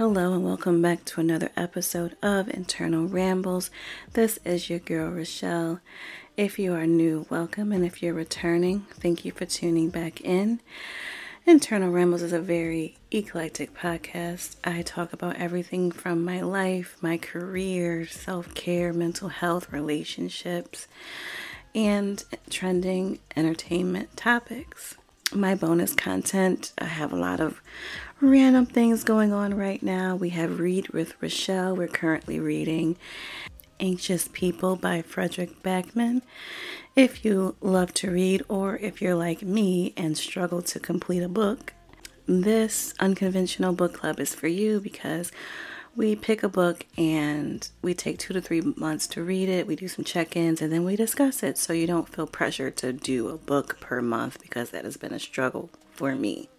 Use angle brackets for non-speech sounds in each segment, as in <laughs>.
Hello, and welcome back to another episode of Internal Rambles. This is your girl, Rochelle. If you are new, welcome, and if you're returning, thank you for tuning back in. Internal Rambles is a very eclectic podcast. I talk about everything from my life, my career, self care, mental health, relationships, and trending entertainment topics. My bonus content, I have a lot of random things going on right now. We have Read with Rochelle. We're currently reading Anxious People by Fredrik Backman. If you love to read, or if you're like me and struggle to complete a book, this unconventional book club is for you because we pick a book and we take two to three months to read it. We do some check ins and then we discuss it so you don't feel pressure to do a book per month because that has been a struggle for me.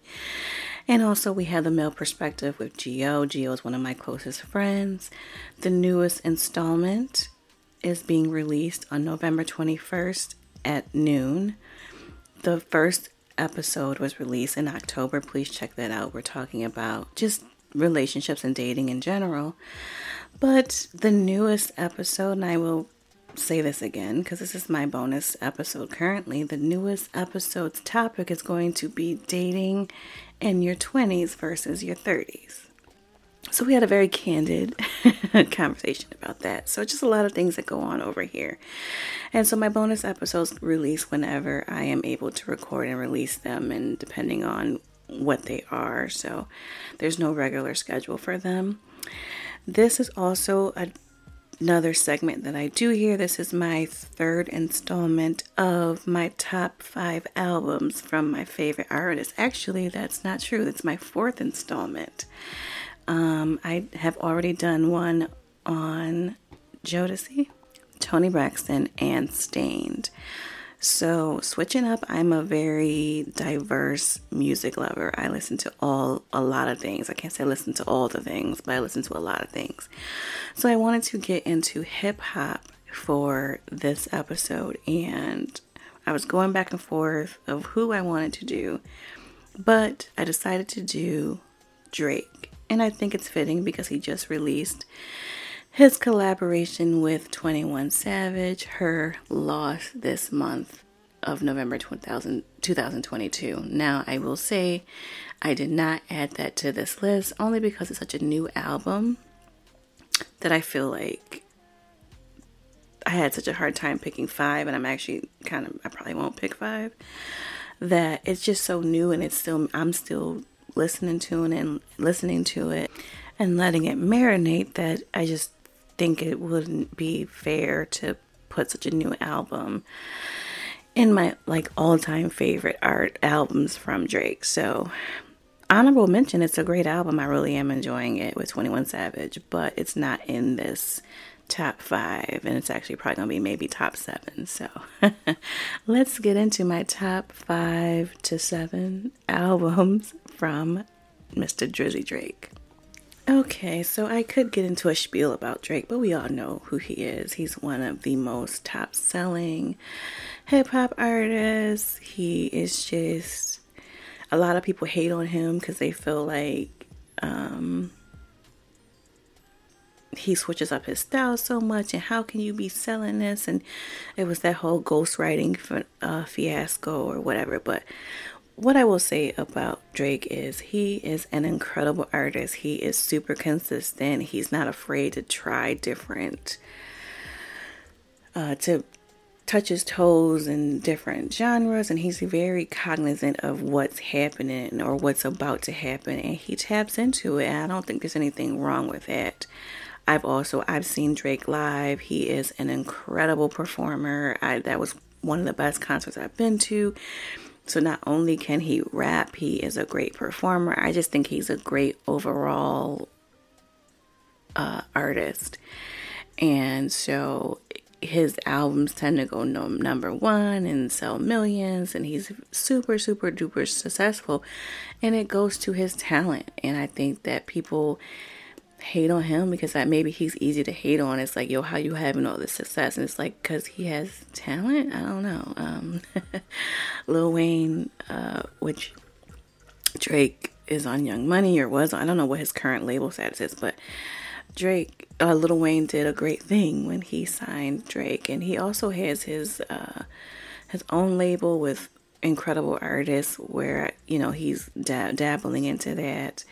And also, we have the male perspective with Geo. Geo is one of my closest friends. The newest installment is being released on November 21st at noon. The first episode was released in October. Please check that out. We're talking about just relationships and dating in general. But the newest episode, and I will say this again because this is my bonus episode currently. The newest episode's topic is going to be dating in your 20s versus your 30s. So we had a very candid <laughs> conversation about that. So just a lot of things that go on over here. And so my bonus episodes release whenever I am able to record and release them and depending on what they are. So there's no regular schedule for them. This is also a another segment that I do here. This is my third installment of my top five albums from my favorite artists. Actually, that's not true. It's my fourth installment. Um, I have already done one on Jodeci, Toni Braxton, and Staind. So, switching up, I'm a very diverse music lover. I listen to all a lot of things. I can't say I listen to all the things, but I listen to a lot of things. So, I wanted to get into hip hop for this episode, and I was going back and forth of who I wanted to do, but I decided to do Drake. And I think it's fitting because he just released his collaboration with 21 Savage, her loss this month of November 2000, 2022. Now, I will say I did not add that to this list only because it's such a new album that I feel like I had such a hard time picking five, and I'm actually kind of, I probably won't pick five. That it's just so new and it's still, I'm still listening to it and listening to it and letting it marinate that I just think it wouldn't be fair to put such a new album in my like all-time favorite art albums from Drake. So, honorable mention, it's a great album. I really am enjoying it with 21 Savage, but it's not in this top 5 and it's actually probably to be maybe top 7. So, <laughs> let's get into my top 5 to 7 albums from Mr. Drizzy Drake. Okay, so I could get into a spiel about Drake, but we all know who he is. He's one of the most top selling hip hop artists. He is just, a lot of people hate on him because they feel like um, he switches up his style so much. And how can you be selling this? And it was that whole ghostwriting uh, fiasco or whatever. But what I will say about Drake is he is an incredible artist. He is super consistent. He's not afraid to try different, uh, to touch his toes in different genres, and he's very cognizant of what's happening or what's about to happen, and he taps into it. I don't think there's anything wrong with that. I've also I've seen Drake live. He is an incredible performer. I, that was one of the best concerts I've been to. So not only can he rap, he is a great performer. I just think he's a great overall uh, artist. And so his albums tend to go no, number one and sell millions, and he's super, super duper successful. And it goes to his talent. And I think that people hate on him because that maybe he's easy to hate on. It's like, yo, how you having all this success? And it's like, because he has talent? I don't know. Um, <laughs> Lil Wayne, uh, which Drake is on Young Money or was I don't know what his current label status is, but Drake, uh, Lil Wayne did a great thing when he signed Drake, and he also has his uh, his own label with incredible artists where you know he's dab- dabbling into that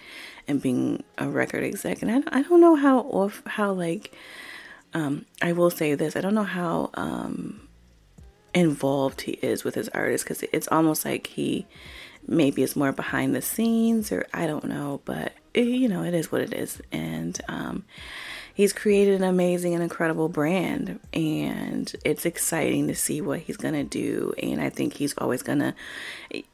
and being a record exec. And I, I don't know how off how like um, I will say this I don't know how um, involved he is with his artists because it's almost like he maybe is more behind the scenes or I don't know, but it, you know it is what it is, and um, he's created an amazing and incredible brand and it's exciting to see what he's gonna do and i think he's always gonna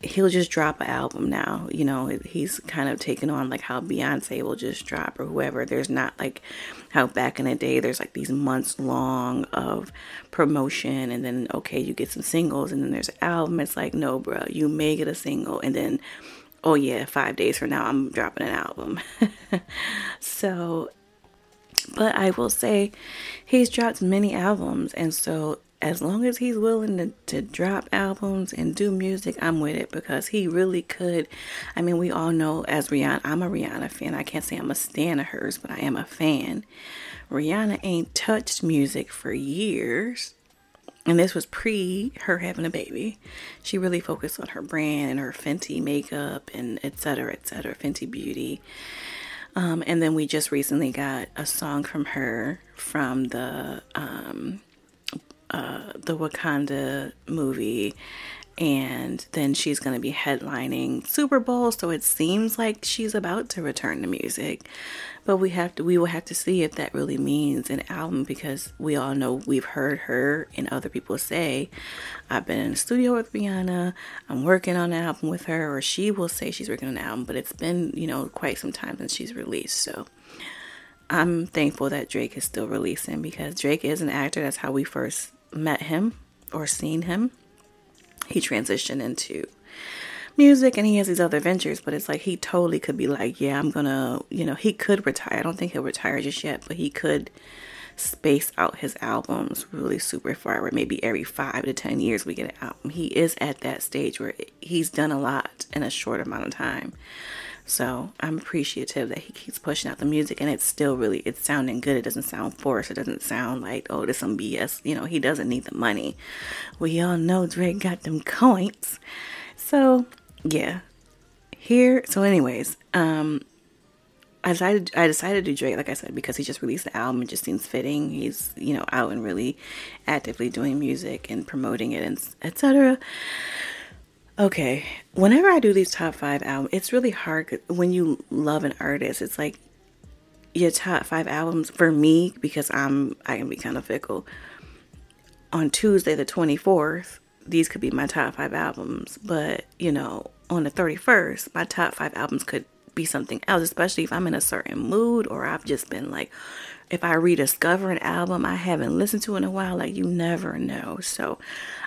he'll just drop an album now you know he's kind of taken on like how beyonce will just drop or whoever. There's not like how back in the day there's like these months long of promotion and then okay you get some singles and then there's an album. It's like no bro you may get a single and then oh yeah five days from now i'm dropping an album. <laughs> So but I will say he's dropped many albums, and so as long as he's willing to, to drop albums and do music, I'm with it because he really could. I mean, we all know as Rihanna, I'm a Rihanna fan. I can't say I'm a stan of hers, but I am a fan. Rihanna ain't touched music for years. And this was pre her having a baby. She really focused on her brand and her Fenty makeup and etc. etc. Fenty Beauty. Um, and then we just recently got a song from her from the um, uh, the Wakanda movie, and then she's going to be headlining Super Bowl. So it seems like she's about to return to music, but we have to we will have to see if that really means an album because we all know we've heard her and other people say, "I've been in the studio with Rihanna. I'm working on an album with her," or she will say she's working on an album, but it's been you know quite some time since she's released. So. I'm thankful that Drake is still releasing because Drake is an actor. That's how we first met him or seen him he transitioned into music and he has these other ventures, but it's like he totally could be like, yeah, I'm gonna, you know, he could retire. I don't think he'll retire just yet, but he could space out his albums really super far, where maybe every five to ten years we get an album. He is at that stage where he's done a lot in a short amount of time. So I'm appreciative that he keeps pushing out the music and it's still really it's sounding good. It doesn't sound forced. It doesn't sound like, oh, there's some BS. You know, he doesn't need the money. We all know Drake got them coins. So yeah. Here so anyways, um I decided I decided to do Drake, like I said, because he just released the album. It just seems fitting. He's you know out and really actively doing music and promoting it and etc. Okay, whenever I do these top five albums, it's really hard when you love an artist. It's like your top five albums for me because I'm I can be kind of fickle. On Tuesday the twenty fourth, these could be my top five albums, but you know, on the thirty first, my top five albums could be something else, especially if I'm in a certain mood or I've just been like, if I rediscover an album I haven't listened to in a while, like you never know. So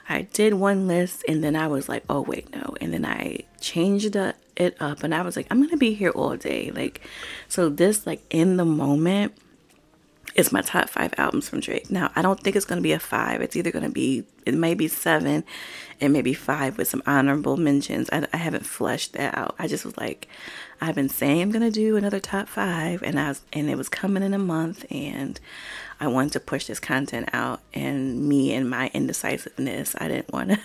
I did one list and then I was like, oh, wait, no. And then I changed it up and I was like, I'm going to be here all day. Like, so this, like, in the moment, is my top five albums from Drake. Now, I don't think it's going to be a five. It's either going to be, it may be seven it may be five with some honorable mentions. I, I haven't fleshed that out. I just was like, I've been saying I'm going to do another top five and I was, and it was coming in a month and I wanted to push this content out, and me and my indecisiveness, I didn't want to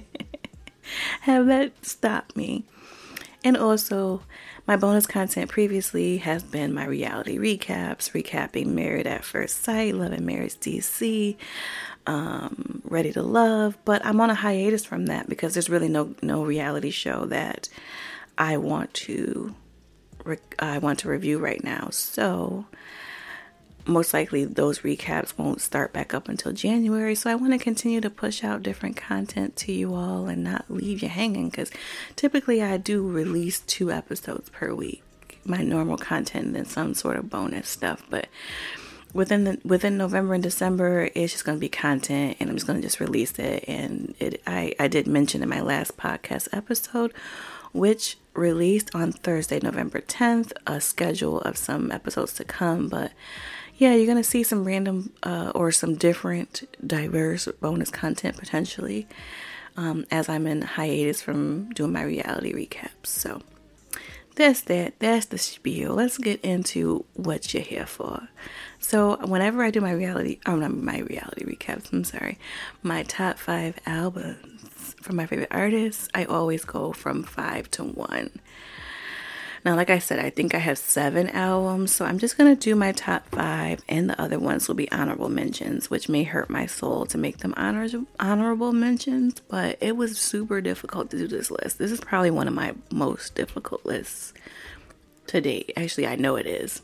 <laughs> have that stop me. And also, my bonus content previously has been my reality recaps, recapping Married at First Sight, Love and Marriage DC, um, Ready to Love. But I'm on a hiatus from that because there's really no no reality show that I want to I want to review right now. So most likely those recaps won't start back up until January. So I want to continue to push out different content to you all and not leave you hanging because typically I do release two episodes per week. My normal content and then some sort of bonus stuff, but within the within November and December, it's just going to be content, and I'm just going to just release it. And it, I I did mention in my last podcast episode, which released on Thursday, November 10th, a schedule of some episodes to come, but yeah, you're going to see some random uh, or some different, diverse bonus content potentially um, as I'm in hiatus from doing my reality recaps. So that's that. That's the spiel. Let's get into what you're here for. So, whenever I do my reality, oh, not my reality recaps, I'm sorry, my top five albums from my favorite artists, I always go from five to one. Now, like I said, I think I have seven albums, so I'm just going to do my top five, and the other ones will be honorable mentions, which may hurt my soul to make them honors, honorable mentions, but it was super difficult to do this list. This is probably one of my most difficult lists to date. Actually, I know it is.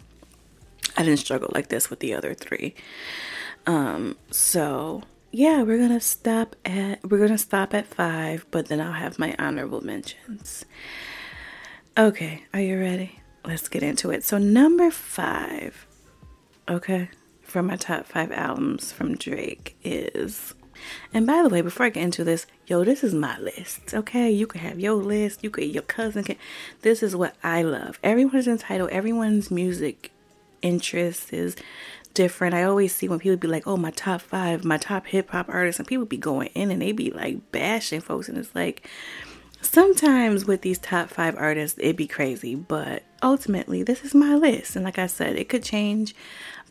I didn't struggle like this with the other three. Um, so yeah, we're gonna stop at we're gonna stop at five, but then I'll have my honorable mentions. Okay, are you ready? Let's get into it. So, number five, okay, from my top five albums from Drake is. And by the way, before I get into this, yo, this is my list, okay? You can have your list, you could, your cousin can. This is what I love. Everyone is entitled, everyone's music interest is different. I always see when people be like, oh, my top five, my top hip hop artists, and people be going in and they be like bashing folks, and it's like, sometimes with these top five artists, it'd be crazy, but ultimately, this is my list. And like I said, it could change,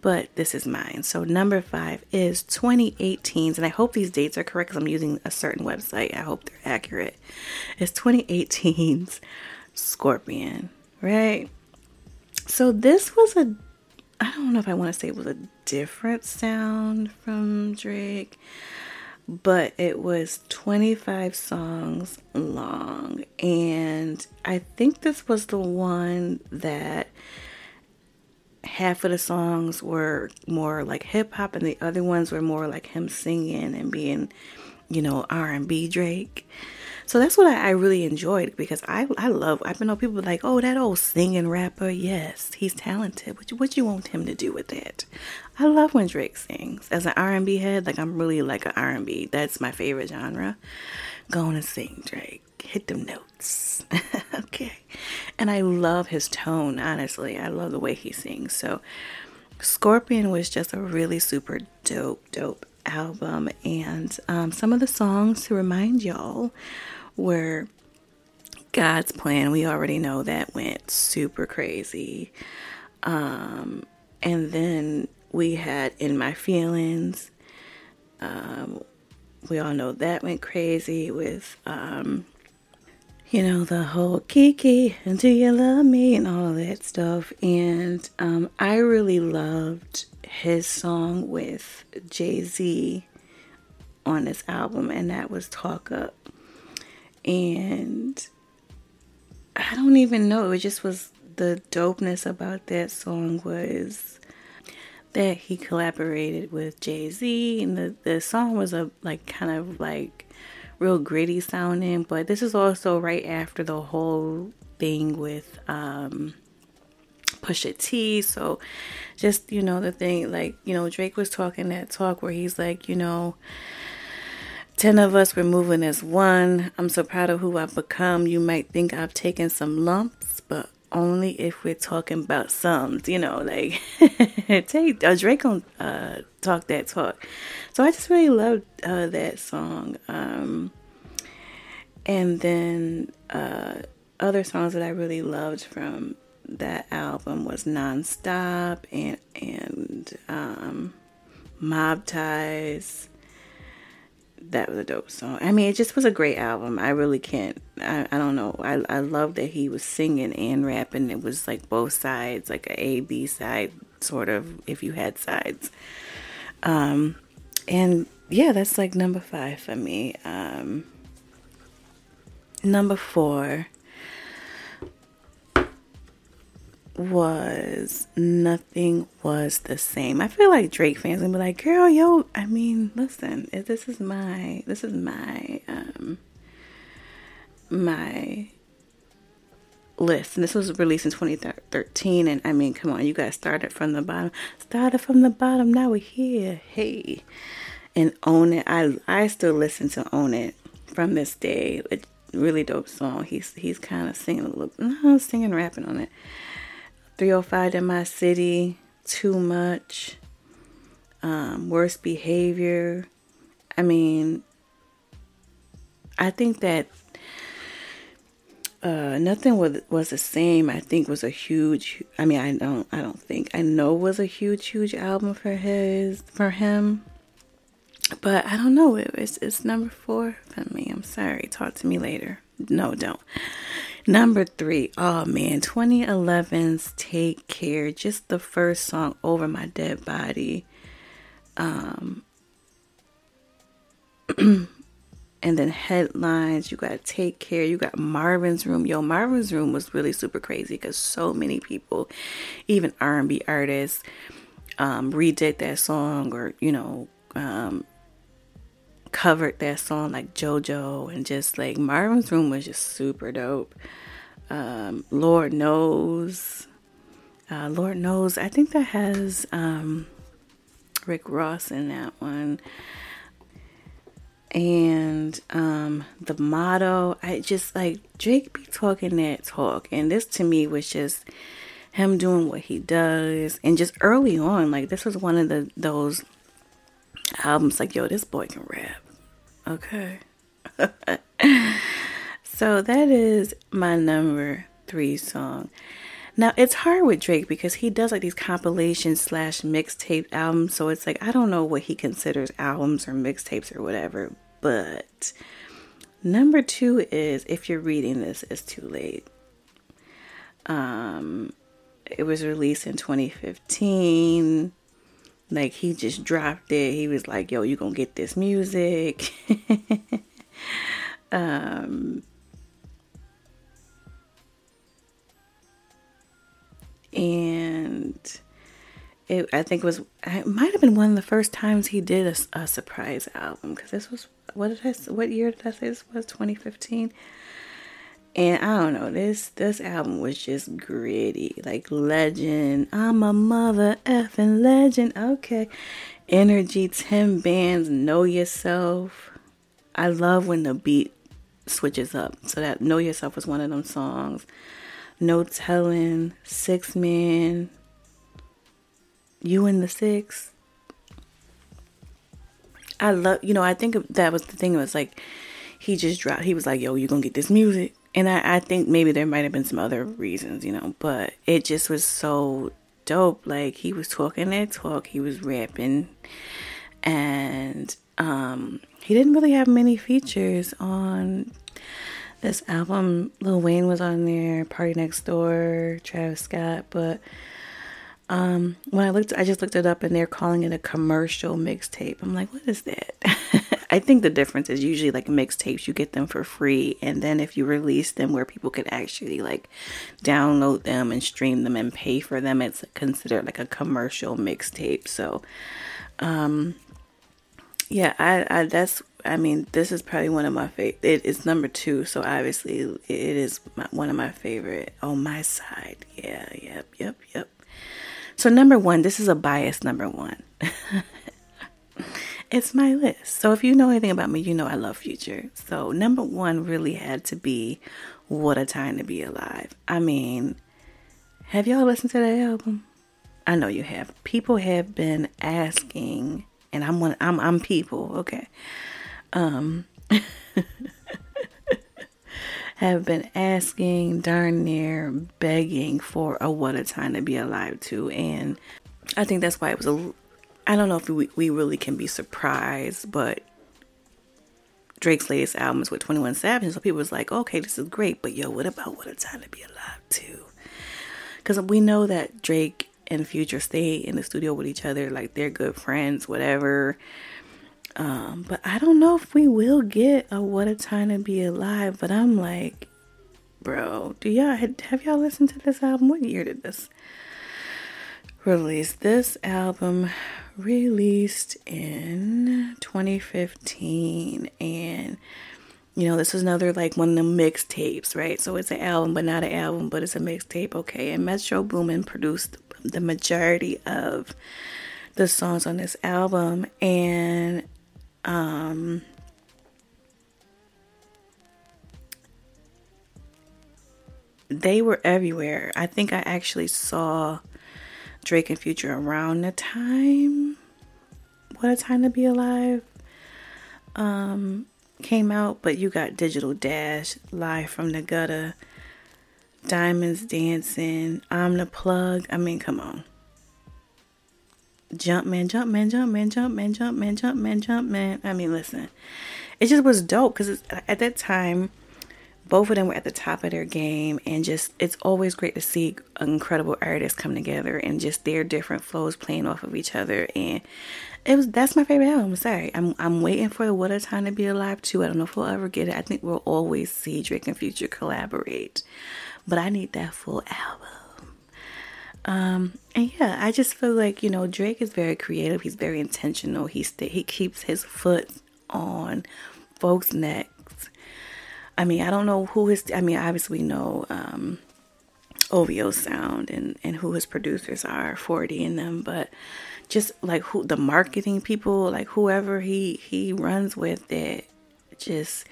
but this is mine. So, number five is 2018's, and I hope these dates are correct because I'm using a certain website. I hope they're accurate. It's 2018's Scorpion, right? So, this was a, I don't know if I want to say it was a different sound from Drake but it was 25 songs long. And I think this was the one that half of the songs were more like hip hop and the other ones were more like him singing and being, you know, R&B Drake. So that's what I, I, really enjoyed because I I love. I've been know people like, oh, that old singing rapper. Yes, he's talented. What you, what you want him to do with that? I love when Drake sings. As an R&B head, like I'm really like an R&B. That's my favorite genre. Going to sing Drake. Hit them notes. <laughs> okay. And I love his tone, honestly. I love the way he sings. So Scorpion was just a really super dope, dope album. And um, some of the songs to remind y'all were God's Plan. We already know that went super crazy. Um, and then we had In My Feelings. Um, we all know that went crazy with, um, you know, the whole Kiki and Do You Love Me and all that stuff. And um, I really loved his song with Jay Z on this album, and that was Talk Up. And I don't even know, it just was the dopeness about that song was that he collaborated with Jay Z, and the, the song was a like kind of like real gritty sounding, but this is also right after the whole thing with um Pusha T. So just, you know, the thing like, you know, Drake was talking that talk where he's like, you know, 10 of us were moving as one. I'm so proud of who I've become. You might think I've taken some lumps, but only if we're talking about sums, you know, like <laughs> take uh, Drake on uh, talk that talk. So I just really loved uh, that song. Um, and then uh, other songs that I really loved from that album was Nonstop and and um, Mob Ties that was a dope song. I mean, it just was a great album. I really can't. I, I don't know. I I love that he was singing and rapping. It was like both sides, like a A B side sort of. If you had sides, um, and yeah, that's like number five for me. Um, number four was nothing was the same. I feel like Drake fans gonna be like, girl, yo, I mean, listen, this is my this is my um my list and this was released in 2013 and I mean come on you guys started from the bottom started from the bottom now we're here hey and own it. I I still listen to own it from this day it's really dope song. He's he's kind of singing a little no singing rapping on it 305 in my city, too much, um, worst behavior. I mean, I think that uh, nothing was was the same. I think was a huge. I mean, I don't. I don't think. I know was a huge, huge album for his for him. But I don't know. It, it's it's number four for me. I'm sorry. Talk to me later. No, don't. Number three. Oh man, 2011's "Take Care." Just the first song over my dead body. Um. <clears throat> and then headlines you got take care you got marvin's room yo marvin's room was really super crazy because so many people even r&b artists um, redid that song or you know um, covered that song like jojo and just like marvin's room was just super dope um, lord knows uh, lord knows i think that has um, rick ross in that one and um, the motto. I just like Drake be talking that talk, and this to me was just him doing what he does, and just early on, like this was one of the those albums. Like, yo, this boy can rap. Okay. <laughs> so that is my number three song. Now it's hard with Drake because he does like these compilation slash mixtape albums. So it's like I don't know what he considers albums or mixtapes or whatever. But number two is if you're reading this, it's too late. Um, it was released in 2015. Like he just dropped it. He was like, "Yo, you gonna get this music?" <laughs> um, and it, I think it was it might have been one of the first times he did a, a surprise album because this was what did I what year did I say this was 2015 and I don't know this this album was just gritty like legend I'm a mother effing legend okay energy 10 bands know yourself I love when the beat switches up so that know yourself was one of them songs no telling six man you and the six. I love, you know, I think that was the thing. It was like he just dropped. He was like, "Yo, you gonna get this music?" And I, I think maybe there might have been some other reasons, you know, but it just was so dope. Like he was talking that talk, he was rapping, and um, he didn't really have many features on this album. Lil Wayne was on there, PartyNextDoor, Travis Scott, but um, when I looked, I just looked it up and they're calling it a commercial mixtape. I'm like, what is that? <laughs> I think the difference is usually like mixtapes, you get them for free. And then if you release them where people can actually like download them and stream them and pay for them, it's considered like a commercial mixtape. So, um, yeah, I, I, that's, I mean, this is probably one of my favorite. It is number two, so obviously it is my, one of my favorite on my side. Yeah, yep, yep, yep. So, number one, this is a bias number one. <laughs> it's my list. So, if you know anything about me, you know I love Future. So, number one really had to be What a Time to Be Alive. I mean, have y'all listened to that album? I know you have. People have been asking, and I'm one. I'm I'm people. Okay. Um. <laughs> have been asking, darn near begging for a What a Time to Be Alive to. And I think that's why it was a. I don't know if we, we really can be surprised, but Drake's latest album is with 21 Savage. So people was like, okay, this is great, but yo, what about What a Time to Be Alive too? Because we know that Drake and Future stay in the studio with each other, like they're good friends, whatever. Um, but I don't know if we will get a What a Time to Be Alive. But I'm like, bro, do y'all have y'all listened to this album? What year did this release? This album released in 2015, and you know, this was another like one of the mixtapes, right? So it's an album, but not an album, but it's a mixtape, okay? And Metro Boomin produced the majority of the songs on this album, and um, they were everywhere. I think I actually saw Drake and Future around the time What a Time to Be Alive um, came out, but you got Digital Dash, Live from the Gutter, Diamonds Dancing, I'm the plug. I mean, come on. Jump man, jump man, jump man, jump man, jump man, jump man. I mean, listen, it just was dope because at that time, both of them were at the top of their game, and just it's always great to see incredible artists come together and just their different flows playing off of each other. And it was that's my favorite album. Sorry, I'm I'm waiting for the What a Time to Be Alive too. I don't know if we'll ever get it. I think we'll always see Drake and Future collaborate, but I need that full album. Um, and yeah, I just feel like, you know, Drake is very creative. He's very intentional. He st- he keeps his foot on folks' necks. I mean, I don't know who his, I mean, obviously we know, um, OVO sound and, and who his producers are, 40 in them, but just like who the marketing people, like whoever he, he runs with it, just,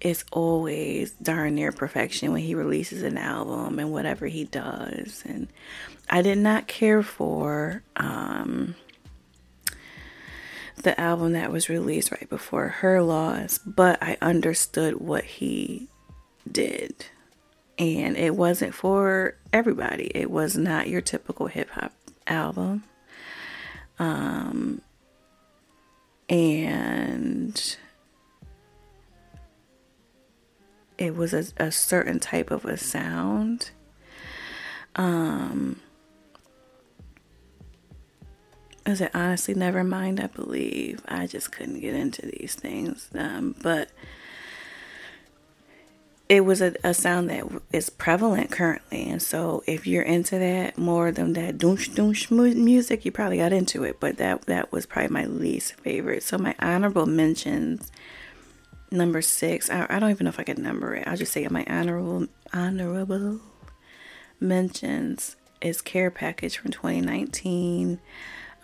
it's always darn near perfection when he releases an album and whatever he does. And I did not care for um, the album that was released right before her loss, but I understood what he did. And it wasn't for everybody. It was not your typical hip hop album. Um, and it was a, a certain type of a sound. Um, I said, honestly, never mind. I believe I just couldn't get into these things. Um, but it was a, a sound that is prevalent currently. And so if you're into that more than that doonsh doonsh music, you probably got into it. But that, that was probably my least favorite. So my honorable mentions number six. I, I don't even know if I can number it. I'll just say my honorable honorable mentions is Care Package from 2019.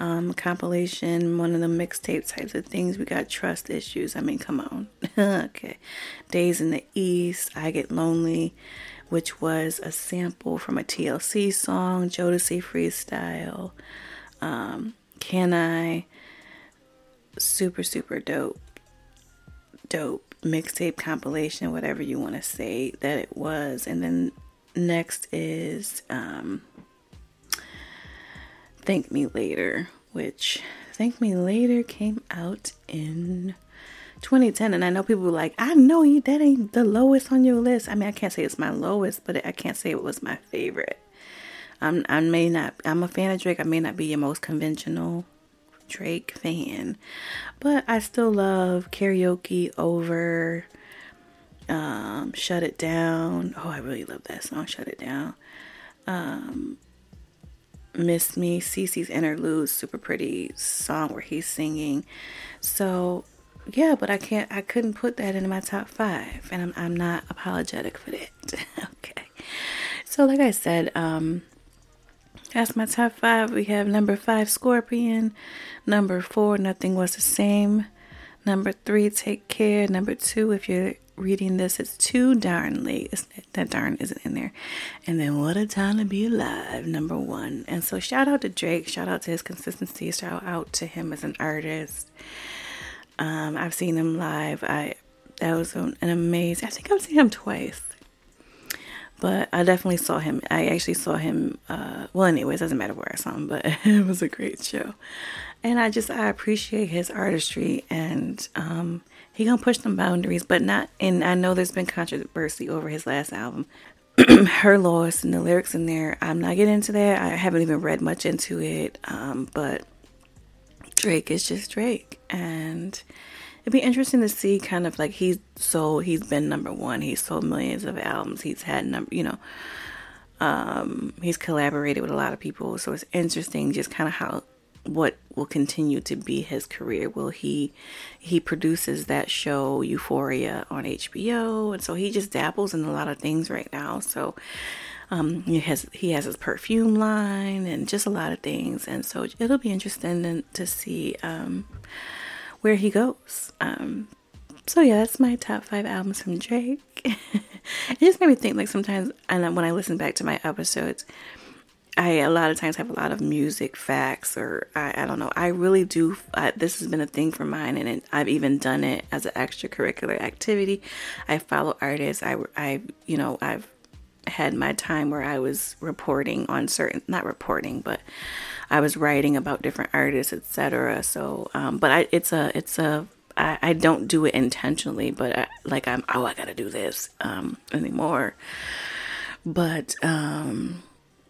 Um, compilation, one of the mixtape types of things. We got trust issues. I mean, come on. <laughs> okay. Days in the East, I Get Lonely, which was a sample from a TLC song, Jodeci Freestyle. Um, Can I? Super, super dope dope mixtape compilation, whatever you want to say that it was. And then next is um, Thank Me Later, which Thank Me Later came out in 2010. And I know people were like, I know you, that ain't the lowest on your list. I mean, I can't say it's my lowest, but I can't say it was my favorite. I'm, I may not, I'm a fan of Drake. I may not be your most conventional Drake fan, but I still love karaoke over um, Shut It Down. Oh, I really love that song, Shut It Down. Um, Miss Me, Cece's interlude, super pretty song where he's singing. So, yeah, but I can't, I couldn't put that in my top five, and I'm, I'm not apologetic for that. <laughs> okay. So, like I said, um, that's my top five. We have number five, Scorpion. Number four, Nothing Was the Same. Number three, Take Care. Number two, if you're reading this, it's too darn late. It's, that darn isn't in there. And then What a Time to Be Alive, number one. And so shout out to Drake. Shout out to his consistency. Shout out to him as an artist. Um, I've seen him live. I that was an amazing. I think I've seen him twice but I definitely saw him. I actually saw him. Uh, well, anyways, doesn't matter where I saw him, but <laughs> it was a great show, and I just I appreciate his artistry, and um, he gonna push some boundaries, but not. And I know there's been controversy over his last album, <clears throat> Her Loss, and the lyrics in there. I'm not getting into that. I haven't even read much into it, um, but Drake is just Drake, and it'd be interesting to see kind of like he's so he's been number one he's sold millions of albums he's had number you know um he's collaborated with a lot of people so it's interesting just kind of how what will continue to be his career will he he produces that show euphoria on hbo and so he just dabbles in a lot of things right now so um, he has he has his perfume line and just a lot of things, and so it'll be interesting to see um, where he goes. Um, so yeah, that's my top five albums from Drake. <laughs> it just made me think like sometimes, and when I listen back to my episodes, I a lot of times have a lot of music facts, or I, I don't know. I really do. I, this has been a thing for mine, and it, I've even done it as an extracurricular activity. I follow artists. I, I, you know, I've had my time where I was reporting on certain, not reporting, but I was writing about different artists, etc. So, um, but I, it's a, it's a, I, I don't do it intentionally, but I, like I'm, oh, I gotta do this um, anymore. But um,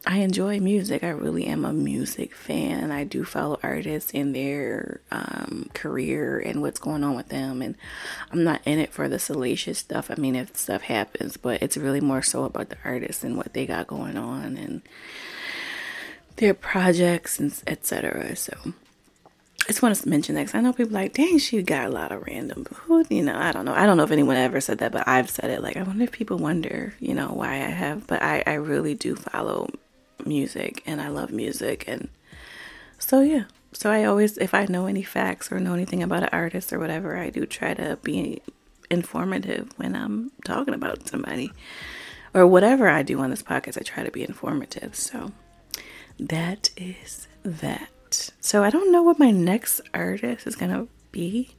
I enjoy music. I really am a music fan. I do follow artists in their um, career and what's going on with them. And I'm not in it for the salacious stuff. I mean, if stuff happens, but it's really more so about the artists and what they got going on and their projects and etc. So I just want to mention that because I know people like, dang, she got a lot of random. Who, you know, I don't know. I don't know if anyone ever said that, but I've said it. Like, I wonder if people wonder, you know, why I have. But I, I really do follow music and I love music and so yeah. So I always if I know any facts or know anything about an artist or whatever, I do try to be informative when I'm talking about somebody. Or whatever I do on this podcast, I try to be informative. So that is that. So I don't know what my next artist is gonna be.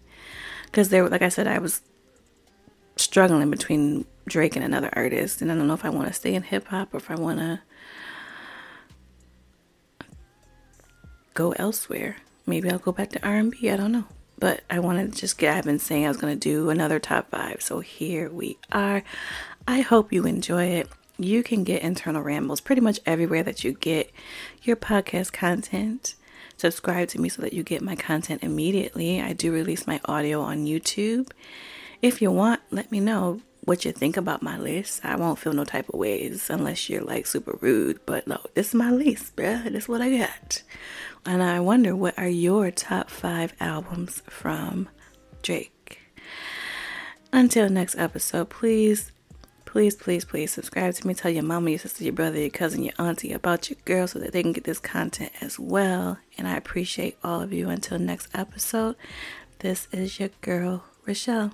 Because there like I said, I was struggling between Drake and another artist and I don't know if I want to stay in hip hop or if I wanna go elsewhere. Maybe I'll go back to R&B. I don't know. But I wanted to just get, I've been saying I was going to do another top five. So here we are. I hope you enjoy it. You can get internal rambles pretty much everywhere that you get your podcast content. Subscribe to me so that you get my content immediately. I do release my audio on YouTube. If you want, let me know what you think about my list. I won't feel no type of ways unless you're like super rude. But no, this is my list, bruh. This is what I got. And I wonder what are your top five albums from Drake. Until next episode, please, please, please, please subscribe to me. Tell your mama, your sister, your brother, your cousin, your auntie about your girl so that they can get this content as well. And I appreciate all of you. Until next episode, this is your girl, Rochelle.